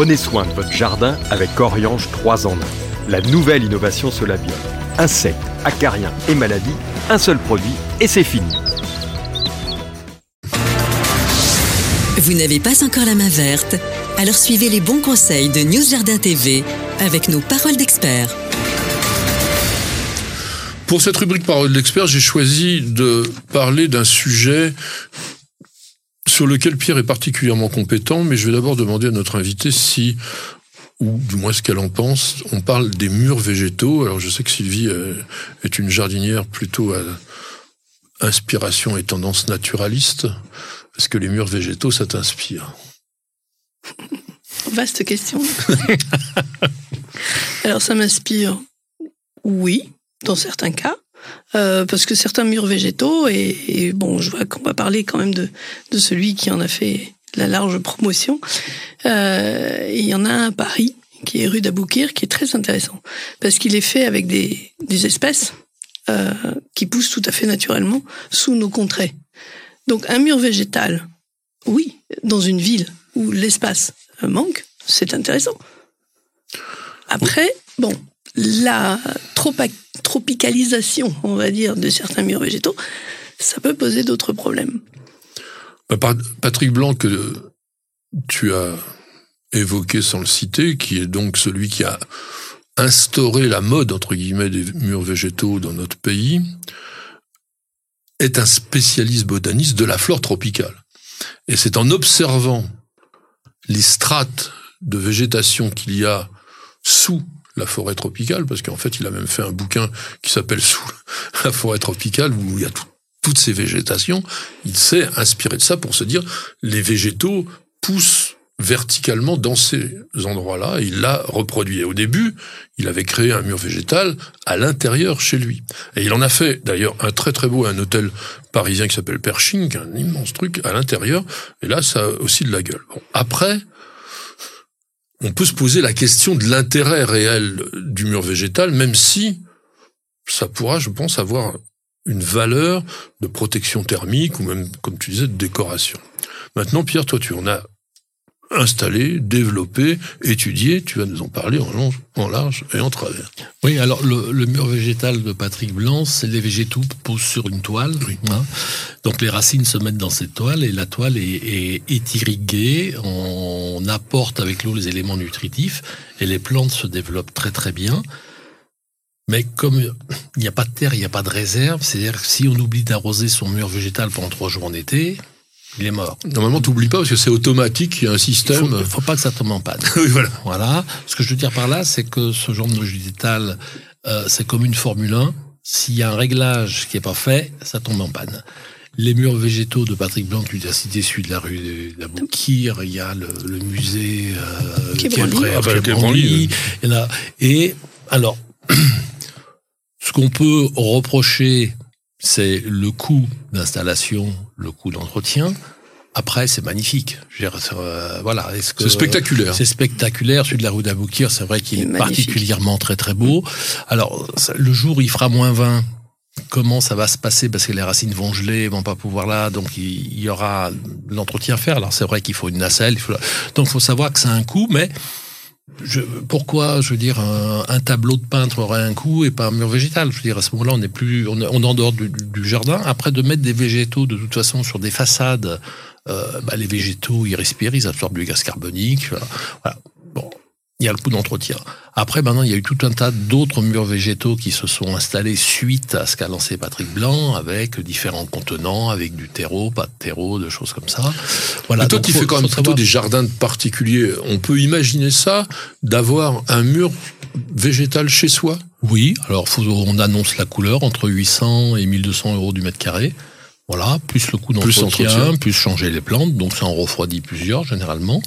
Prenez soin de votre jardin avec Oriange 3 en 1. La nouvelle innovation Solabium. Insectes, acariens et maladies, un seul produit et c'est fini. Vous n'avez pas encore la main verte? Alors suivez les bons conseils de News Jardin TV avec nos paroles d'experts. Pour cette rubrique Paroles d'experts, j'ai choisi de parler d'un sujet sur lequel Pierre est particulièrement compétent, mais je vais d'abord demander à notre invité si, ou du moins ce qu'elle en pense, on parle des murs végétaux. Alors je sais que Sylvie euh, est une jardinière plutôt à inspiration et tendance naturaliste. Est-ce que les murs végétaux, ça t'inspire? Vaste question. Alors ça m'inspire, oui, dans certains cas. Euh, parce que certains murs végétaux, et, bon, je vois qu'on va parler quand même de, celui qui en a fait la large promotion. Euh, il y en a un à Paris, qui est rue d'Aboukir, qui est très intéressant, parce qu'il est fait avec des, des espèces euh, qui poussent tout à fait naturellement sous nos contrées. Donc un mur végétal, oui, dans une ville où l'espace manque, c'est intéressant. Après, bon, la tropicalisation, on va dire, de certains murs végétaux, ça peut poser d'autres problèmes. Bah, Patrick Blanc, que tu as évoqué sans le citer, qui est donc celui qui a instauré la mode, entre guillemets, des murs végétaux dans notre pays, est un spécialiste botaniste de la flore tropicale. Et c'est en observant les strates de végétation qu'il y a sous la forêt tropicale, parce qu'en fait, il a même fait un bouquin qui s'appelle Sous la forêt tropicale, où il y a toutes ces végétations. Il s'est inspiré de ça pour se dire, les végétaux poussent verticalement dans ces endroits-là, il l'a reproduit. Et au début, il avait créé un mur végétal à l'intérieur chez lui. Et il en a fait d'ailleurs un très très beau, un hôtel parisien qui s'appelle Pershing, un immense truc à l'intérieur, et là ça a aussi de la gueule. Bon, après, on peut se poser la question de l'intérêt réel du mur végétal, même si ça pourra, je pense, avoir une valeur de protection thermique ou même, comme tu disais, de décoration. Maintenant, Pierre, toi, tu en as installé, développé, étudié. Tu vas nous en parler en long, en large et en travers. Oui, alors le, mur végétal de Patrick Blanc, c'est les végétaux posent sur une toile. Hein. Donc les racines se mettent dans cette toile et la toile est, est, irriguée. On apporte avec l'eau les éléments nutritifs et les plantes se développent très très bien. Mais comme il n'y a pas de terre, il n'y a pas de réserve, c'est-à-dire que si on oublie d'arroser son mur végétal pendant trois jours en été, il est mort. Normalement, t'oublies pas parce que c'est automatique, il y a un système. Il faut, faut pas que ça tombe en panne. oui, voilà. Voilà. Ce que je veux dire par là, c'est que ce genre de végétal, euh, c'est comme une Formule 1. S'il y a un réglage qui est pas fait, ça tombe en panne. Les murs végétaux de Patrick Blanc, tu as cité celui de la rue de la il y a le, musée euh, qui est ah bah, Et alors, ce qu'on peut reprocher c'est le coût d'installation, le coût d'entretien. Après, c'est magnifique. Euh, voilà. C'est spectaculaire. C'est spectaculaire. Celui de la rue d'Aboukir, c'est vrai qu'il est, particulièrement très très beau. Alors, le jour où il fera moins 20, comment ça va se passer? Parce que les racines vont geler, vont pas pouvoir là, donc il, y aura l'entretien à faire. Alors, c'est vrai qu'il faut une nacelle. Il faut... Donc, faut savoir que c'est un coût, mais je, pourquoi, je veux dire, un, tableau de peintre aurait un coût et pas un mur végétal? Je veux dire, à ce moment-là, on n'est plus, on, est en dehors du, jardin. Après, de mettre des végétaux, de toute façon, sur des façades, euh, bah, les végétaux, ils respirent, ils absorbent du gaz carbonique. Voilà. Il y a le coût d'entretien. Après, maintenant, il y a eu tout un tas d'autres murs végétaux qui se sont installés suite à ce qu'a lancé Patrick Blanc, avec différents contenants, avec du terreau, pas de terreau, de choses comme ça. Voilà. toi, tu fais quand même plutôt des jardins particuliers. On peut imaginer ça, d'avoir un mur végétal chez soi? Oui. Alors, on annonce la couleur entre 800 et 1200 euros du mètre carré. Voilà, plus le coût d'entretien, plus, changer les plantes, donc ça en refroidit plusieurs généralement.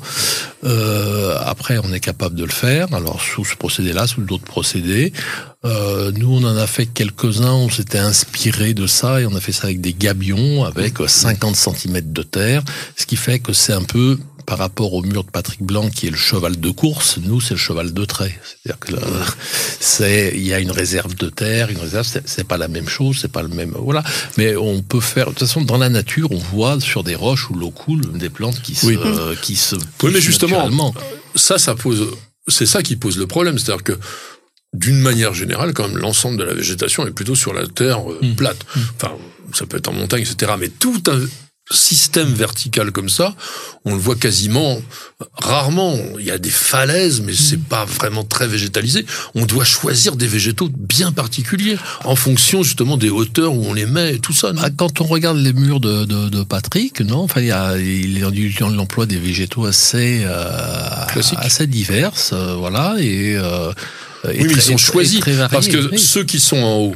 Euh, après, on est capable de le faire, alors sous ce procédé-là, sous d'autres procédés. Euh, nous, on en a fait quelques-uns, on s'était inspiré de ça, et on a fait ça avec des gabions, avec 50 cm de terre, ce qui fait que c'est un peu par rapport au mur de Patrick Blanc qui est le cheval de course, nous c'est le cheval de trait. C'est-à-dire que c'est il y a une réserve de terre, une réserve c'est pas la même chose, c'est pas le même voilà. Mais on peut faire de toute façon dans la nature on voit sur des roches où l'eau coule des plantes qui se qui se oui, mais justement ça, ça pose, c'est ça qui pose le problème. C'est-à-dire que d'une manière générale, quand même, l'ensemble de la végétation est plutôt sur la terre euh, mmh. plate. Mmh. Enfin, ça peut être en montagne, etc. Mais tout un système vertical comme ça, on le voit quasiment rarement. Il y a des falaises, mais c'est mmh. pas vraiment très végétalisé. On doit choisir des végétaux bien particuliers en fonction justement des hauteurs où on les met et tout ça. Bah, quand on regarde les murs de, de, de Patrick, non, enfin il y a il l'emploi des végétaux assez euh, assez diverses, euh, voilà et euh, oui, mais ils sont choisis parce que ceux qui sont en haut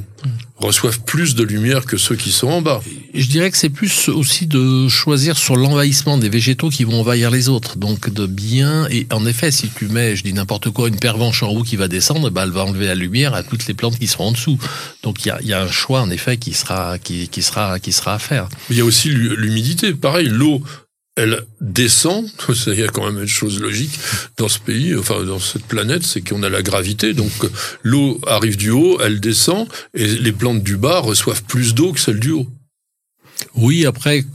reçoivent plus de lumière que ceux qui sont en bas. Je dirais que c'est plus aussi de choisir sur l'envahissement des végétaux qui vont envahir les autres. Donc de bien et en effet, si tu mets, je dis n'importe quoi, une pervenche en haut qui va descendre, bah, elle va enlever la lumière à toutes les plantes qui seront en dessous. Donc il y a, y a, un choix en effet qui sera qui, qui sera qui sera à faire. Il y a aussi l'humidité. Pareil, l'eau elle descend, il y a quand même une chose logique dans ce pays, enfin dans cette planète, c'est qu'on a la gravité, donc l'eau arrive du haut, elle descend, et les plantes du bas reçoivent plus d'eau que celles du haut. Oui, après,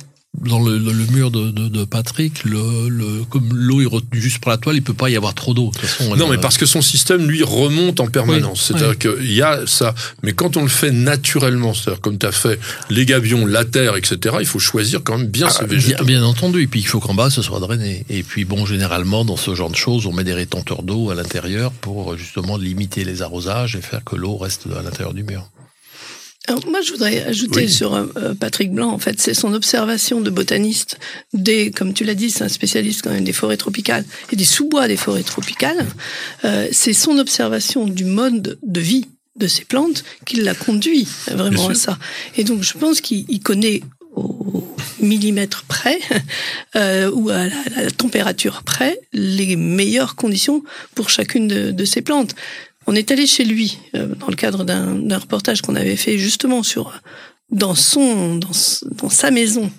dans le, le, mur de, de, de, Patrick, le, le, comme l'eau est retenue juste par la toile, il peut pas y avoir trop d'eau. Non, mais parce que son système, lui, remonte en permanence. c'est-à-dire qu'il y a ça. Mais quand on le fait naturellement, c'est-à-dire comme tu as fait les gabions, la terre, etc., il faut choisir quand même bien ah, ses végétaux. Bien, bien, entendu. Et puis, il faut qu'en bas, ce soit drainé. Et puis, bon, généralement, dans ce genre de choses, on met des rétenteurs d'eau à l'intérieur pour justement limiter les arrosages et faire que l'eau reste à l'intérieur du mur. Alors moi, je voudrais ajouter sur euh, Patrick Blanc, en fait, c'est son observation de botaniste des, comme tu l'as dit, c'est un spécialiste quand même des forêts tropicales et des sous-bois des forêts tropicales. Euh, c'est son observation du mode de vie de ces plantes qui l'a conduit vraiment à ça. Et donc, je pense qu'il connaît au millimètre près euh, ou à la, température près les meilleures conditions pour chacune de, de ces plantes. On est allé chez lui euh, dans le cadre d'un reportage qu'on avait fait justement sur dans son sa maison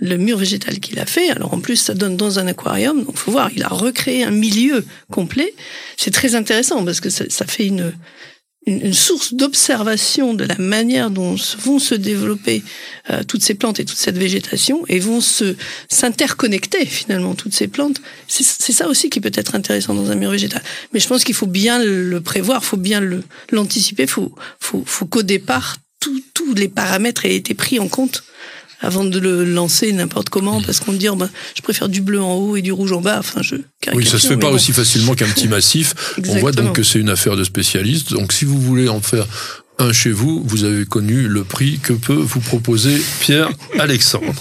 le mur végétal qu'il a fait. Alors en plus ça donne dans un aquarium, donc faut voir, il a recréé un milieu complet. C'est très intéressant parce que ça fait une une, source d'observation de la manière dont vont se développer euh, toutes ces plantes et toute cette végétation et vont se s'interconnecter finalement toutes ces plantes. C'est ça aussi qui peut être intéressant dans un mur végétal. Mais je pense qu'il faut bien le prévoir, faut bien l'anticiper, faut, faut, faut qu'au départ tous les paramètres aient été pris en compte avant de le lancer n'importe comment, parce qu'on dit oh, bah, je préfère du bleu en haut et du rouge en bas. Enfin, je oui, ça se fait pas aussi facilement qu'un petit massif. On voit donc que c'est une affaire de spécialistes. Donc, si vous voulez en faire un chez vous, vous avez connu le prix que peut vous proposer Pierre Alexandre.